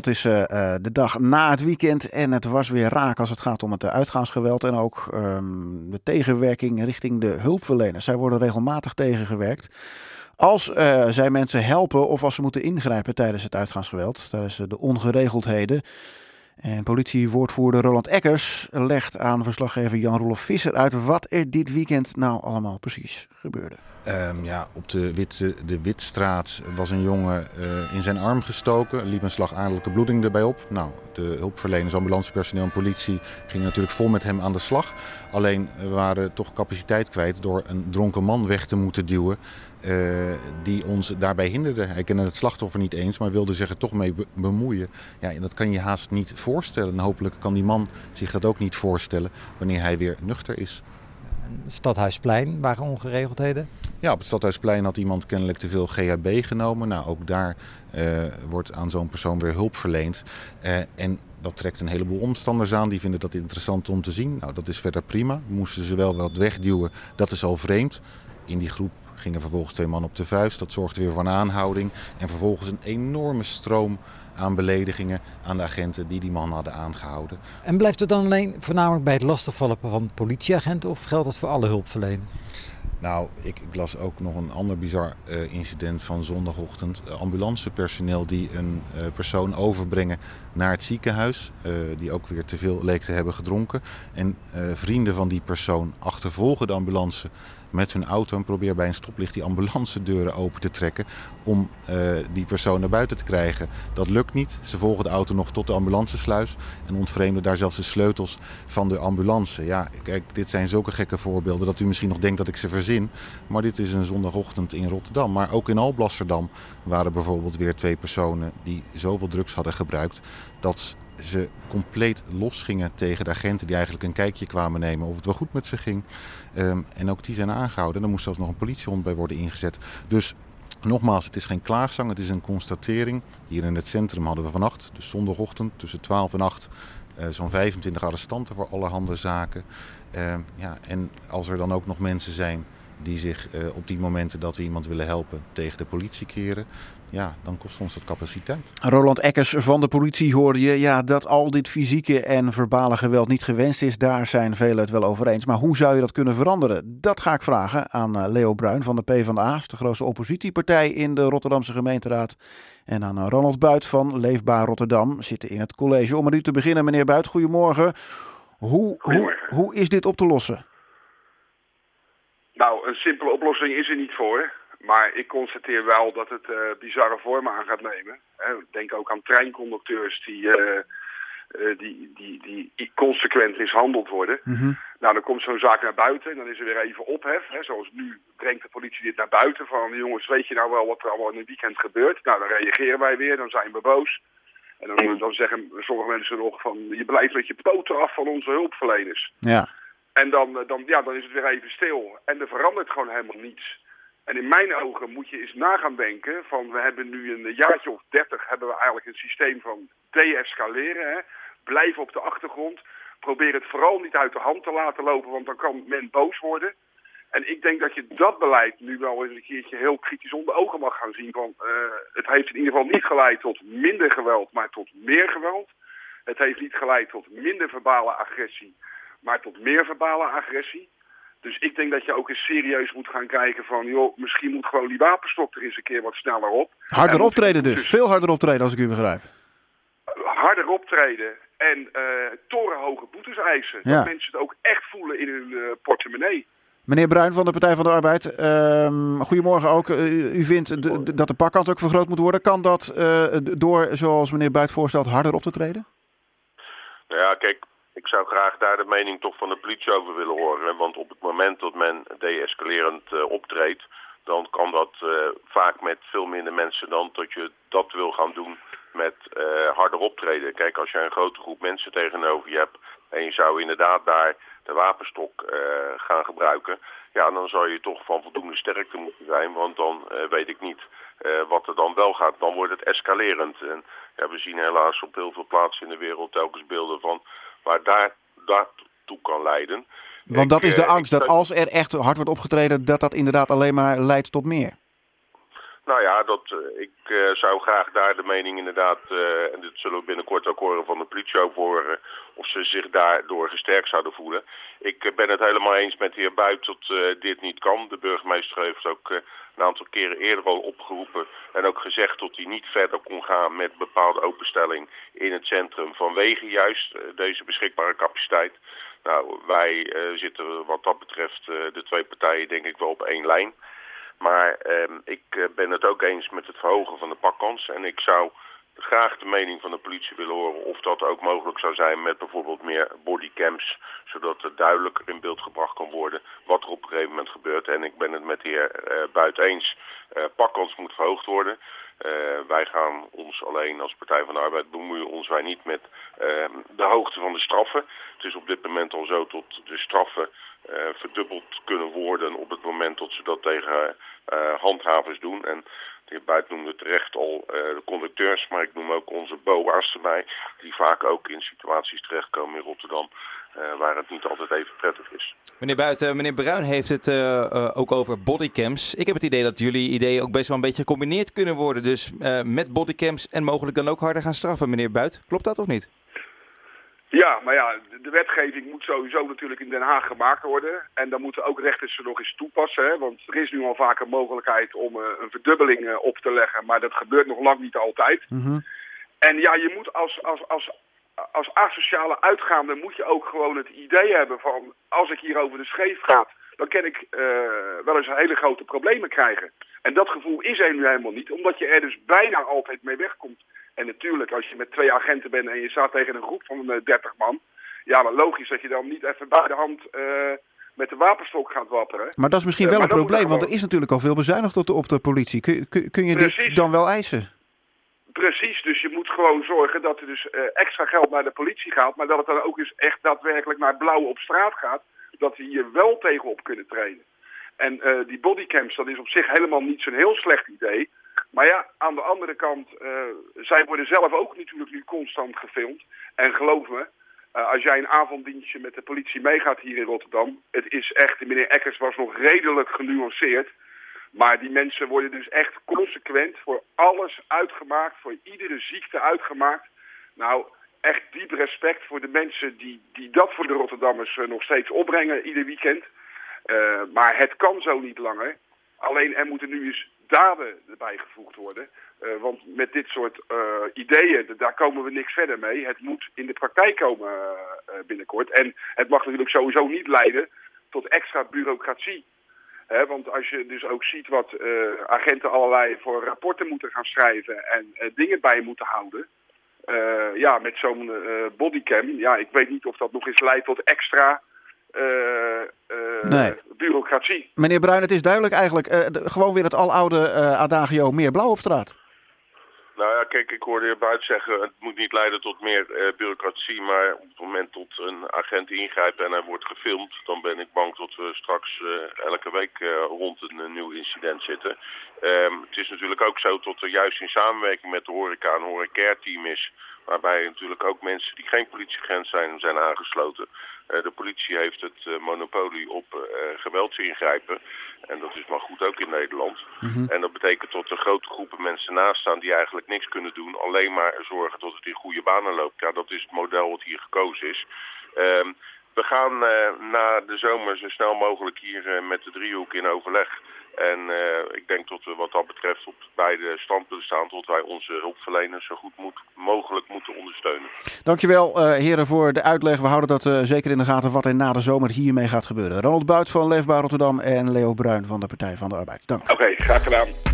Het is uh, de dag na het weekend en het was weer raak als het gaat om het uitgaansgeweld en ook um, de tegenwerking richting de hulpverleners. Zij worden regelmatig tegengewerkt. Als uh, zij mensen helpen of als ze moeten ingrijpen tijdens het uitgaansgeweld, tijdens de ongeregeldheden. Politiewoordvoerder Roland Eckers legt aan verslaggever Jan-Rolof Visser uit wat er dit weekend nou allemaal precies gebeurde. Um, ja, op de, Witte, de Witstraat was een jongen uh, in zijn arm gestoken. liep een slagaderlijke bloeding erbij op. Nou, de hulpverleners, ambulancepersoneel en politie gingen natuurlijk vol met hem aan de slag. Alleen we waren toch capaciteit kwijt door een dronken man weg te moeten duwen. Uh, die ons daarbij hinderde. Hij kende het slachtoffer niet eens, maar wilde zich er toch mee bemoeien. Ja, en dat kan je haast niet voorstellen. En hopelijk kan die man zich dat ook niet voorstellen wanneer hij weer nuchter is. Stadhuisplein waren ongeregeldheden? Ja, op het Stadhuisplein had iemand kennelijk te veel GHB genomen. Nou, ook daar uh, wordt aan zo'n persoon weer hulp verleend. Uh, en dat trekt een heleboel omstanders aan. Die vinden dat interessant om te zien. Nou, dat is verder prima. Moesten ze wel wat wegduwen. Dat is al vreemd. In die groep gingen vervolgens twee mannen op de vuist. Dat zorgde weer voor een aanhouding. En vervolgens een enorme stroom aan beledigingen aan de agenten die die man hadden aangehouden. En blijft het dan alleen voornamelijk bij het lastigvallen van politieagenten of geldt dat voor alle hulpverleners? Nou, ik, ik, las ook nog een ander bizar uh, incident van zondagochtend. Uh, ambulancepersoneel die een uh, persoon overbrengen naar het ziekenhuis. die ook weer te veel leek te hebben gedronken. En vrienden van die persoon achtervolgen de ambulance met hun auto en proberen bij een stoplicht die ambulance deuren open te trekken om uh, die persoon naar buiten te krijgen. Dat lukt niet. Ze volgen de auto nog tot de ambulancesluis en ontvreemden daar zelfs de sleutels van de ambulance. Ja, kijk, dit zijn zulke gekke voorbeelden dat u misschien nog denkt dat ik ze verzin. Maar dit is een zondagochtend in Rotterdam. Maar ook in Alblasserdam waren bijvoorbeeld weer twee personen die zoveel drugs hadden gebruikt dat ze compleet los gingen tegen de agenten die eigenlijk een kijkje kwamen nemen of het wel goed met ze ging. Um, en ook die zijn aangehouden. Er moest zelfs nog een politiehond bij worden ingezet. Dus nogmaals, het is geen klaagzang, het is een constatering. Hier in het centrum hadden we vannacht, dus zondagochtend tussen 12 en 8, uh, zo'n 25 arrestanten voor allerhande zaken. Uh, ja, en als er dan ook nog mensen zijn die zich uh, op die momenten dat we iemand willen helpen tegen de politie keren, ja, dan kost ons dat capaciteit. Roland Eckers van de politie hoorde je ja, dat al dit fysieke en verbale geweld niet gewenst is. Daar zijn velen het wel over eens. Maar hoe zou je dat kunnen veranderen? Dat ga ik vragen aan eh, Leo Bruin van de PvdA, de grootste oppositiepartij in de Rotterdamse gemeenteraad. En aan eh, Ronald Buit van Leefbaar Rotterdam zitten in het college. Om met u te beginnen, meneer Buit, goedemorgen. Hoe, hoe, hoe is dit op te lossen? Nou, een simpele oplossing is er niet voor. Maar ik constateer wel dat het uh, bizarre vormen aan gaat nemen. Hè. Denk ook aan treinconducteurs die, uh, uh, die, die, die consequent mishandeld worden. Mm -hmm. Nou, dan komt zo'n zaak naar buiten en dan is er weer even ophef. Hè. Zoals nu brengt de politie dit naar buiten van... jongens, weet je nou wel wat er allemaal in het weekend gebeurt? Nou, dan reageren wij weer, dan zijn we boos. En dan, dan zeggen sommige mensen nog van... je blijft met je poten af van onze hulpverleners. Ja. En dan, dan, ja, dan is het weer even stil. En er verandert gewoon helemaal niets. En in mijn ogen moet je eens na gaan denken van we hebben nu een jaartje of dertig hebben we eigenlijk een systeem van de-escaleren. Blijf op de achtergrond. Probeer het vooral niet uit de hand te laten lopen, want dan kan men boos worden. En ik denk dat je dat beleid nu wel eens een keertje heel kritisch onder ogen mag gaan zien. Want uh, het heeft in ieder geval niet geleid tot minder geweld, maar tot meer geweld. Het heeft niet geleid tot minder verbale agressie, maar tot meer verbale agressie. Dus ik denk dat je ook eens serieus moet gaan kijken van... joh, misschien moet gewoon die wapenstok er eens een keer wat sneller op. Harder optreden dus. Veel harder optreden als ik u begrijp. Harder optreden en uh, torenhoge boetes eisen. Ja. Dat mensen het ook echt voelen in hun uh, portemonnee. Meneer Bruin van de Partij van de Arbeid, uh, goedemorgen ook. Uh, u vindt dat de pakkans ook vergroot moet worden. Kan dat uh, door, zoals meneer Buit voorstelt, harder op te treden? Nou ja, kijk, ik zou graag daar de mening toch van de politie over willen horen. Want op het moment dat men deescalerend uh, optreedt, dan kan dat uh, vaak met veel minder mensen dan dat je dat wil gaan doen met uh, harder optreden. Kijk, als je een grote groep mensen tegenover je hebt en je zou inderdaad daar de wapenstok gaan gebruiken, ja, dan zou je toch van voldoende sterkte moeten zijn, want dan weet ik niet wat er dan wel gaat. Dan wordt het escalerend. En ja, we zien helaas op heel veel plaatsen in de wereld telkens beelden van waar daar, daartoe kan leiden. Want dat is de angst, dat als er echt hard wordt opgetreden, dat dat inderdaad alleen maar leidt tot meer. Nou ja, dat, uh, ik uh, zou graag daar de mening inderdaad, uh, en dit zullen we binnenkort ook horen van de politie over horen, of ze zich daardoor gesterkt zouden voelen. Ik ben het helemaal eens met de heer Buit dat dit niet kan. De burgemeester heeft ook een aantal keren eerder al opgeroepen en ook gezegd dat hij niet verder kon gaan met bepaalde openstelling in het centrum vanwege juist deze beschikbare capaciteit. Nou, wij zitten wat dat betreft de twee partijen denk ik wel op één lijn. Maar eh, ik ben het ook eens met het verhogen van de pakkans. En ik zou graag de mening van de politie willen horen of dat ook mogelijk zou zijn met bijvoorbeeld meer bodycams. Zodat het duidelijker in beeld gebracht kan worden wat er op een gegeven moment gebeurt. En ik ben het met de heer uh, Buit eens. Uh, pakkans moet verhoogd worden. Uh, wij gaan ons alleen als Partij van de Arbeid bemoeien ons wij niet met uh, de hoogte van de straffen. Het is op dit moment al zo tot de straffen uh, verdubbeld kunnen worden op het moment dat ze dat tegen handhavers doen. En de heer Buit noemde terecht al de conducteurs, maar ik noem ook onze BOA's erbij. Die vaak ook in situaties terechtkomen in Rotterdam uh, waar het niet altijd even prettig is. Meneer Buiten, meneer Bruin heeft het uh, ook over bodycams. Ik heb het idee dat jullie ideeën ook best wel een beetje gecombineerd kunnen worden. Dus met bodycams en mogelijk dan ook harder gaan straffen, meneer Buit. Klopt dat of niet? Ja, maar ja, de wetgeving moet sowieso natuurlijk in Den Haag gemaakt worden. En dan moeten ook rechters er nog eens toepassen. Hè? Want er is nu al vaak een mogelijkheid om een verdubbeling op te leggen. Maar dat gebeurt nog lang niet altijd. Mm -hmm. En ja, je moet als, als, als als asociale uitgaande moet je ook gewoon het idee hebben van... als ik hier over de scheef ga, dan kan ik uh, wel eens hele grote problemen krijgen. En dat gevoel is er nu helemaal niet, omdat je er dus bijna altijd mee wegkomt. En natuurlijk, als je met twee agenten bent en je staat tegen een groep van uh, 30 man... ja, dan logisch dat je dan niet even bij de hand... Uh, met de wapenstok gaat wapperen. Maar dat is misschien wel een probleem, want er is natuurlijk al veel bezuinigd op de, op de politie. Kun, kun, kun je Precies. dit dan wel eisen? Precies, dus je moet gewoon zorgen dat er dus uh, extra geld naar de politie gaat, maar dat het dan ook eens echt daadwerkelijk naar blauwe op straat gaat, dat we hier wel tegenop kunnen trainen. En uh, die bodycams, dat is op zich helemaal niet zo'n heel slecht idee. Maar ja, aan de andere kant, uh, zij worden zelf ook natuurlijk nu constant gefilmd. En geloof me, als jij een avonddienstje met de politie meegaat hier in Rotterdam, het is echt, meneer Eckers was nog redelijk genuanceerd. Maar die mensen worden dus echt consequent voor alles uitgemaakt, voor iedere ziekte uitgemaakt. Nou, echt diep respect voor de mensen die, die dat voor de Rotterdammers uh, nog steeds opbrengen ieder weekend. Maar het kan zo niet langer. Alleen er moeten nu eens daden erbij gevoegd worden. Uh, want met dit soort ideeën, daar komen we niks verder mee. Het moet in de praktijk komen binnenkort. En het mag natuurlijk sowieso niet leiden tot extra bureaucratie. Want als je dus ook ziet wat agenten allerlei voor rapporten moeten gaan schrijven en dingen bij moeten houden. Ja, met zo'n bodycam, ja, ik weet niet of dat nog eens leidt tot extra nee. bureaucratie. Meneer Bruin, het is duidelijk eigenlijk gewoon weer het aloude adagio meer blauw op straat. Nou ja, kijk, ik hoorde je buiten zeggen, het moet niet leiden tot meer bureaucratie, maar op het moment dat een agent ingrijpt en hij wordt gefilmd, dan ben ik bang dat we straks elke week rond een, een, nieuw incident zitten. Um, het is natuurlijk ook zo dat er juist in samenwerking met de horeca een horecare team is, waarbij natuurlijk ook mensen die geen politieagent zijn, zijn aangesloten. Uh, de politie heeft het uh, monopolie op uh, geweld ingrijpen. En dat is maar goed ook in Nederland. Mhm. Mm -hmm. En dat betekent dat er grote groepen mensen naast staan die eigenlijk niks kunnen doen. Alleen maar zorgen dat het in goede banen loopt. Ja, dat is het model wat hier gekozen is. Um, we gaan na de zomer zo snel mogelijk hier met de driehoek in overleg. En uh, ik denk dat we wat dat betreft op beide standpunten staan tot wij onze hulpverleners zo goed moet, mogelijk moeten ondersteunen. Dankjewel uh, heren voor de uitleg. We houden dat uh, zeker in de gaten wat er na de zomer hiermee gaat gebeuren. Ronald Buit van Leefbaar Rotterdam en Leo Bruin van de Partij van de Arbeid. Dank. Oké, okay, graag gedaan.